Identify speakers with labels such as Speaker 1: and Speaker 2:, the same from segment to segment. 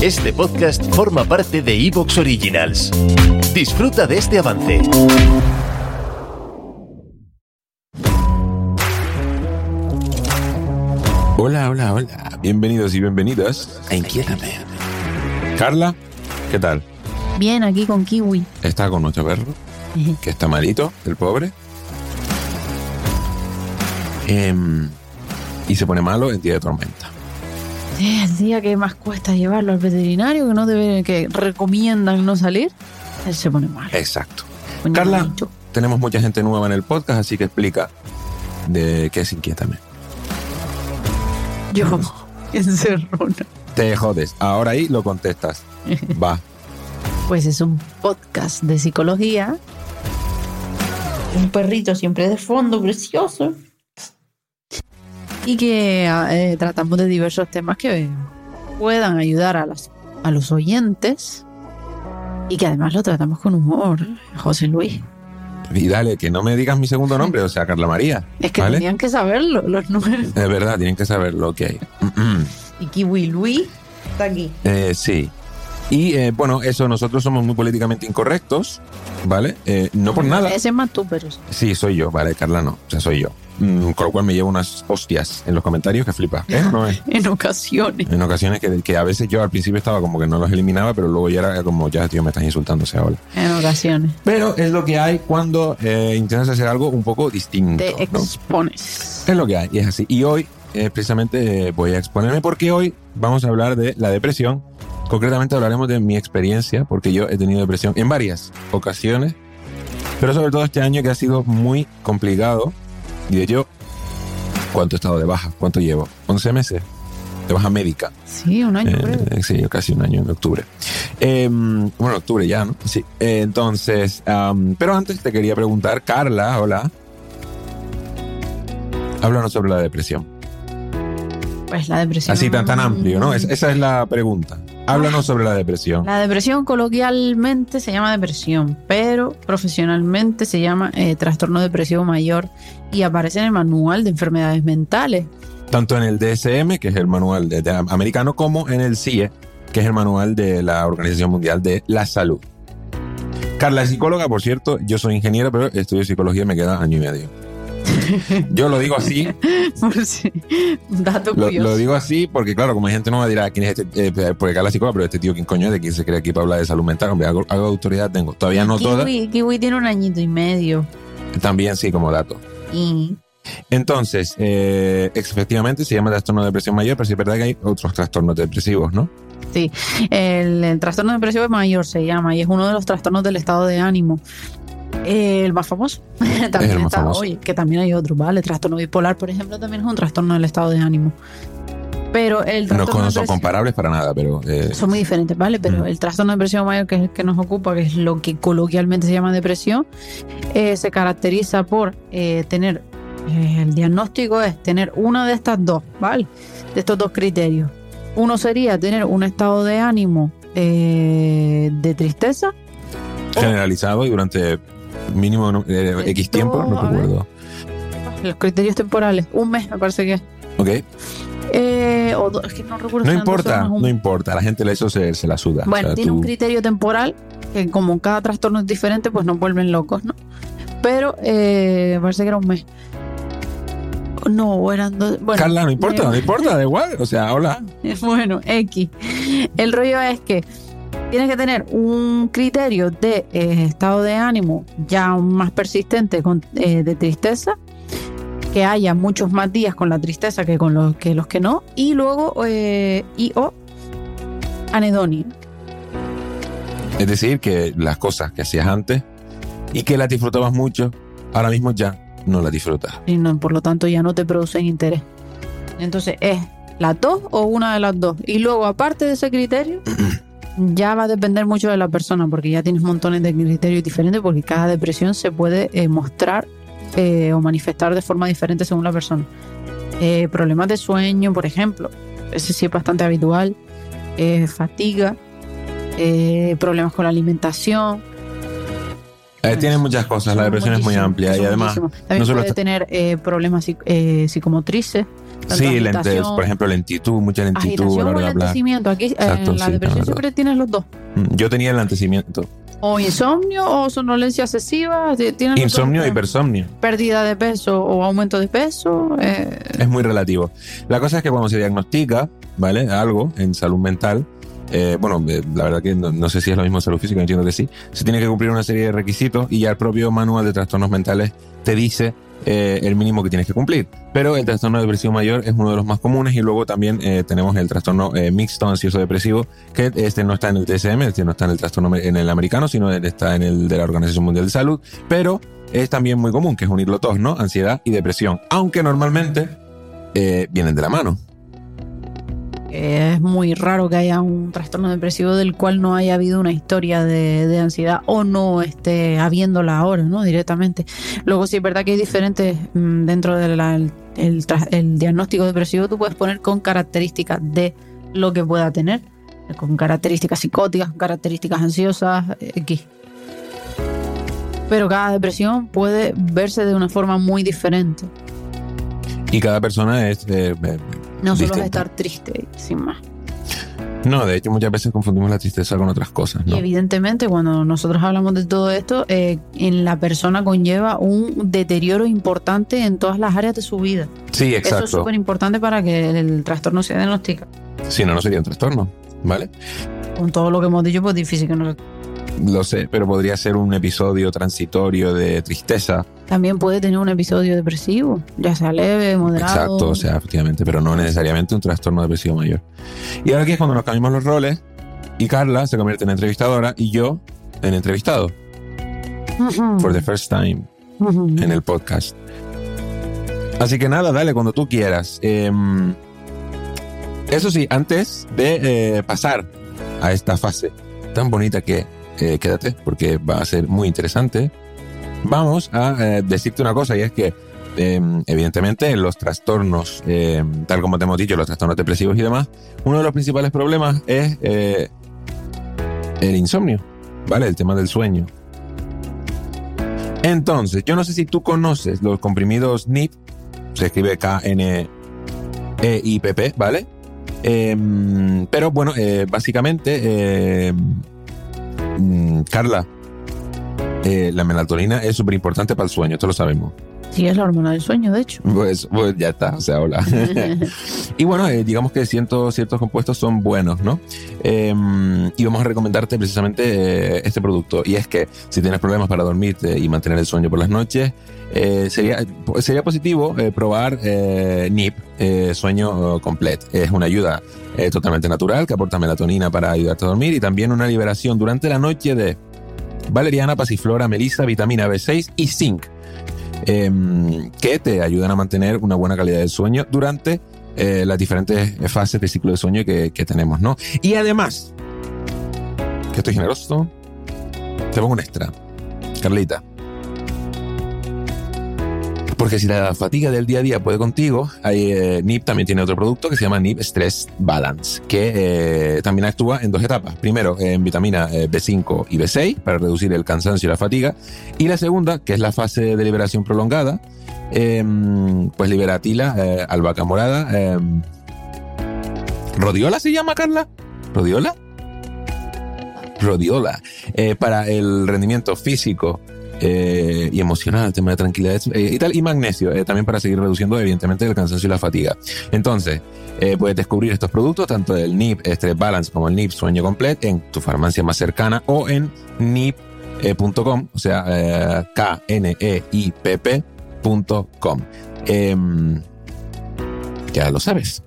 Speaker 1: Este podcast forma parte de Evox Originals. Disfruta de este avance.
Speaker 2: Hola, hola, hola. Bienvenidos y bienvenidas a Inquiétame. Carla, ¿qué tal?
Speaker 3: Bien, aquí con Kiwi.
Speaker 2: Está con nuestro perro, que está malito, el pobre. Em, y se pone malo en día de tormenta.
Speaker 3: Es el día que más cuesta llevarlo al veterinario, que no debe, que recomiendan no salir, él se pone mal.
Speaker 2: Exacto. Carla, tenemos mucha gente nueva en el podcast, así que explica de qué es Inquiétame.
Speaker 3: Yo, encerrona.
Speaker 2: Te jodes. Ahora ahí lo contestas. Va.
Speaker 3: Pues es un podcast de psicología. Un perrito siempre de fondo, precioso. Y que eh, tratamos de diversos temas que puedan ayudar a, las, a los oyentes. Y que además lo tratamos con humor, José Luis.
Speaker 2: Y dale, que no me digas mi segundo nombre, o sea, Carla María.
Speaker 3: Es que
Speaker 2: ¿vale?
Speaker 3: tenían que saberlo, los números.
Speaker 2: Es verdad, tienen que saberlo, ok.
Speaker 3: Y Kiwi Luis está aquí.
Speaker 2: Eh, sí. Y eh, bueno, eso, nosotros somos muy políticamente incorrectos, ¿vale? Eh, no por nada.
Speaker 3: Ese es más tú, pero sí.
Speaker 2: Soy yo, vale, Carla no, o sea, soy yo. Mm, con lo cual me llevo unas hostias en los comentarios que flipa. ¿Eh? ¿No es?
Speaker 3: en ocasiones.
Speaker 2: En ocasiones que, que a veces yo al principio estaba como que no los eliminaba, pero luego ya era como, ya, tío, me estás insultando, o sea, hola.
Speaker 3: En ocasiones.
Speaker 2: Pero es lo que hay cuando eh, intentas hacer algo un poco distinto.
Speaker 3: Te
Speaker 2: ¿no?
Speaker 3: expones.
Speaker 2: Es lo que hay, y es así. Y hoy, eh, precisamente, eh, voy a exponerme porque hoy vamos a hablar de la depresión. Concretamente hablaremos de mi experiencia, porque yo he tenido depresión en varias ocasiones, pero sobre todo este año que ha sido muy complicado. Y de hecho, ¿cuánto he estado de baja? ¿Cuánto llevo? ¿11 meses? De baja médica.
Speaker 3: Sí, un año.
Speaker 2: Eh, sí, casi un año en octubre. Eh, bueno, octubre ya, ¿no? Sí. Eh, entonces, am, pero antes te quería preguntar, Carla, hola. Háblanos sobre la depresión.
Speaker 3: Pues la depresión.
Speaker 2: Así tan, tan amplio, ¿no? Es- esa es la pregunta. Háblanos sobre la depresión.
Speaker 3: La depresión coloquialmente se llama depresión, pero profesionalmente se llama eh, trastorno depresivo mayor y aparece en el manual de enfermedades mentales.
Speaker 2: Tanto en el DSM, que es el manual de- de- americano, como en el CIE, que es el manual de la Organización Mundial de la Salud. Carla es psicóloga, por cierto, yo soy ingeniero, pero estudio psicología y me queda año y medio. Yo lo digo así,
Speaker 3: dato
Speaker 2: Lo,
Speaker 3: curioso.
Speaker 2: lo digo así porque, claro, como hay gente no va a dirá quién es este, eh, porque Carla es psicóloga, pero este tío, ¿quién coño es? ¿De quién se cree aquí para hablar de salud mental? Hombre, algo, algo de autoridad tengo. Todavía no toda.
Speaker 3: Kiwi, Kiwi tiene un añito y medio.
Speaker 2: También sí, como dato.
Speaker 3: Y
Speaker 2: Entonces, eh, efectivamente se llama trastorno de depresión mayor, pero sí es verdad que hay otros trastornos depresivos, ¿no?
Speaker 3: Sí, el, el trastorno depresivo mayor se llama y es uno de los trastornos del estado de ánimo. Eh, El más famoso. también
Speaker 2: el más
Speaker 3: está,
Speaker 2: famoso.
Speaker 3: que también hay otros, ¿vale? El trastorno bipolar, por ejemplo, también es un trastorno del estado de ánimo. Pero el
Speaker 2: No,
Speaker 3: trastorno
Speaker 2: no son comparables para nada, pero eh,
Speaker 3: son muy diferentes, ¿vale? Pero
Speaker 2: Mm.
Speaker 3: el trastorno depresivo mayor, que es el que nos ocupa, que es lo que coloquialmente se llama depresión, eh, se caracteriza por eh, tener, el diagnóstico es tener una de estas dos, ¿vale? De estos dos criterios. Uno sería tener un estado de ánimo de tristeza.
Speaker 2: generalizado y durante mínimo eh, X tiempo, no recuerdo.
Speaker 3: Los criterios temporales, un mes me parece que.
Speaker 2: Ok,
Speaker 3: Eh, o es que no recuerdo
Speaker 2: no importa,
Speaker 3: un
Speaker 2: no importa, la gente eso se, se la suda.
Speaker 3: Bueno,
Speaker 2: O sea,
Speaker 3: tiene un criterio temporal que como cada trastorno es diferente, pues nos vuelven locos, ¿no? Pero eh, parece que era un mes. No, eran dos. Bueno,
Speaker 2: Carla, no importa,
Speaker 3: eh,
Speaker 2: no importa, da igual. O sea, hola.
Speaker 3: bueno, X. El rollo es que tienes que tener un criterio de eh, estado de ánimo ya más persistente con, eh, de tristeza, que haya muchos más días con la tristeza que con los que, los que no, y luego eh, y o anedonia.
Speaker 2: Es decir, que las cosas que hacías antes y que las disfrutabas mucho, ahora mismo ya no las disfrutas.
Speaker 3: y no, por lo tanto ya no te producen interés. Entonces es las dos o una de las dos. Y luego, aparte de ese criterio, ya va a depender mucho de la persona, porque ya tienes montones de criterios diferentes, porque cada depresión se puede eh, mostrar eh, o manifestar de forma diferente según la persona. Eh, problemas de sueño, por ejemplo, ese sí es bastante habitual. Fatiga, problemas con la alimentación.
Speaker 2: Tiene muchas cosas, la depresión es muy amplia y además.
Speaker 3: También
Speaker 2: no
Speaker 3: puede tener eh, problemas psic- psicomotrices,
Speaker 2: Sí, lentes, por ejemplo, lentitud, mucha lentitud
Speaker 3: agitación
Speaker 2: la
Speaker 3: o
Speaker 2: hora de hablar.
Speaker 3: lentecimiento. Aquí eh,
Speaker 2: Exacto,
Speaker 3: en la
Speaker 2: sí,
Speaker 3: depresión siempre tienes los dos.
Speaker 2: Mm, Yo tenía el lentecimiento.
Speaker 3: O insomnio o somnolencia excesiva. tienes
Speaker 2: Insomnio y hipersomnio.
Speaker 3: Pérdida de peso o aumento de peso. eh,
Speaker 2: Es muy relativo. La cosa es que cuando se diagnostica, ¿vale? Algo en salud mental, eh, bueno, eh, la verdad que no, no sé si es lo mismo en salud física, entiendo que sí, se tiene que cumplir una serie de requisitos y ya el propio manual de trastornos mentales te dice eh, el mínimo que tienes que cumplir. Pero el trastorno depresivo mayor es uno de los más comunes y luego también eh, tenemos el trastorno eh, mixto ansioso depresivo, que este no está en el TSM, este no está en el trastorno en el americano, sino está en el de la Organización Mundial de Salud, pero es también muy común, que es unirlo todos, ¿no? Ansiedad y depresión, aunque normalmente vienen de la mano.
Speaker 3: Es muy raro que haya un trastorno depresivo del cual no haya habido una historia de, ansiedad o no esté habiéndola ahora, ¿no? Directamente. Luego sí es verdad que hay diferentes mm, dentro del diagnóstico depresivo, tú puedes poner con características de lo que pueda tener, con características psicóticas, características ansiosas, X. Pero cada depresión puede verse de una forma muy diferente.
Speaker 2: Y cada persona es... eh,
Speaker 3: No solo es estar triste, sin más.
Speaker 2: no, de hecho muchas veces confundimos la tristeza con otras cosas,
Speaker 3: Y evidentemente cuando nosotros hablamos de todo esto, eh, en la persona conlleva un deterioro importante en todas las áreas de su vida.
Speaker 2: Sí,
Speaker 3: Eso es
Speaker 2: exacto.
Speaker 3: súper importante para que el trastorno sea diagnosticado.
Speaker 2: Si no, no sería un trastorno, ¿vale?
Speaker 3: Con todo lo que hemos dicho, pues difícil que no.
Speaker 2: Lo sé, pero podría ser un episodio transitorio de tristeza.
Speaker 3: También puede tener un episodio depresivo, ya sea leve, moderado.
Speaker 2: Exacto, o sea, efectivamente, pero no necesariamente un trastorno depresivo mayor. Y ahora aquí es cuando nos cambiamos los roles y Carla se convierte en entrevistadora y yo en entrevistado, for the first time en el podcast. Así que nada, dale cuando tú quieras. Em, eso sí, antes de eh, pasar a esta fase tan bonita que eh, quédate, porque va a ser muy interesante, vamos a eh, decirte una cosa y es que em, evidentemente en los trastornos, em, tal como te hemos dicho, los trastornos depresivos y demás, uno de los principales problemas es eh, el insomnio, ¿vale? El tema del sueño. Entonces, yo no sé si tú conoces los comprimidos NIP, se escribe K-N-E-I-P-P, ¿vale? Em, pero bueno, eh, básicamente, mm, Carla, eh, la melatonina es súper importante para el sueño, esto lo sabemos.
Speaker 3: Sí, es la hormona del sueño, de hecho.
Speaker 2: Pues, pues ya está, o sea, hola. y bueno, eh, digamos que cientos, ciertos compuestos son buenos, ¿no? Eh, y vamos a recomendarte precisamente eh, este producto. Y es que si tienes problemas para dormirte y mantener el sueño por las noches, sería, sería positivo probar NIP, sueño eh, completo. Es una ayuda totalmente natural que aporta melatonina para ayudarte a dormir y también una liberación durante la noche de valeriana, pasiflora, melisa, vitamina B6 y zinc em, que te ayudan a mantener una buena calidad del sueño durante eh, las diferentes fases de ciclo de sueño que, que tenemos, ¿no? Y además, que estoy generoso, te pongo un extra, Carlita. Porque si la fatiga del día a día puede contigo, hay, eh, NIP también tiene otro producto que se llama NIP Stress Balance, que eh, también actúa en dos etapas. Primero, en vitamina eh, B5 y B6 para reducir el cansancio y la fatiga. Y la segunda, que es la fase de liberación prolongada, eh, pues libera tila, eh, albahaca morada. eh, ¿Rodiola se llama, Carla? ¿Rodiola? Rodiola. eh, para el rendimiento físico eh, y emocional, tema de tranquilidad eh, y tal, y magnesio, eh, también para seguir reduciendo evidentemente el cansancio y la fatiga. Entonces, eh, puedes descubrir estos productos, tanto el NIP Stress Balance como el NIP Sueño Complet, en tu farmacia más cercana o en nip.com, o sea, K-N-E-I-P-P.com. Em, ya lo sabes.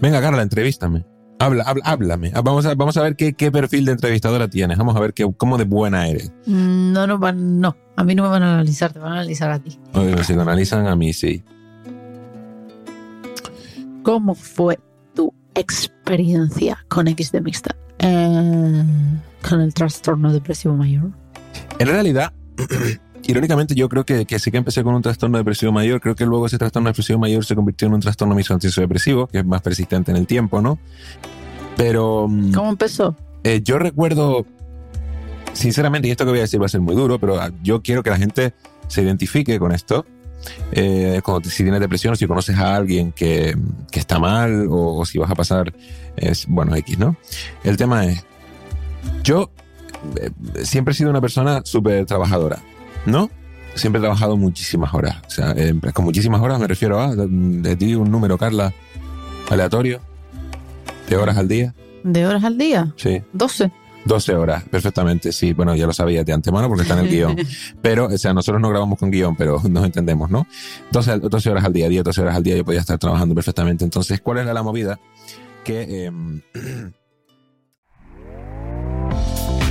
Speaker 2: Venga, Carla, entrevístame. Habla, habla, háblame. Ah, Vamos a, vamos a ver qué, qué perfil de entrevistadora tienes. Vamos a ver qué, cómo de buena eres.
Speaker 3: Mm, No, no, van- no. A mí no me van a analizar, te van a analizar a ti.
Speaker 2: Oye, me psicoanalizan a mí, sí.
Speaker 3: ¿Cómo fue tu experiencia con X de mixta? Eh, con el trastorno depresivo mayor.
Speaker 2: En realidad, irónicamente, yo creo que, que sí que empecé con un trastorno depresivo mayor. Creo que luego ese trastorno depresivo mayor se convirtió en un trastorno misoansioso depresivo, que es más persistente en el tiempo, ¿no? Pero mm,
Speaker 3: ¿Cómo empezó?
Speaker 2: eh, yo recuerdo, sinceramente, y esto que voy a decir va a ser muy duro, pero ah, yo quiero que la gente se identifique con esto, eh, cuando, si tienes depresión, si conoces a alguien que, que está mal o, o, si vas a pasar, es, bueno, X, ¿no? El tema es, yo eh, siempre he sido una persona súper trabajadora, ¿no? Siempre he trabajado muchísimas horas. O sea, eh, con muchísimas horas me refiero a, de ti un número, Carla, aleatorio, de horas al día.
Speaker 3: ¿De horas al día?
Speaker 2: Sí.
Speaker 3: 12.
Speaker 2: 12 horas, perfectamente, sí. Bueno, ya lo sabía de antemano porque está en el guion. Pero, o sea, nosotros no grabamos con guion, pero nos entendemos, ¿no? 12, 12 horas al día, 10, 12 horas al día yo podía estar trabajando perfectamente. Entonces, ¿cuál era la movida? Que... Eh,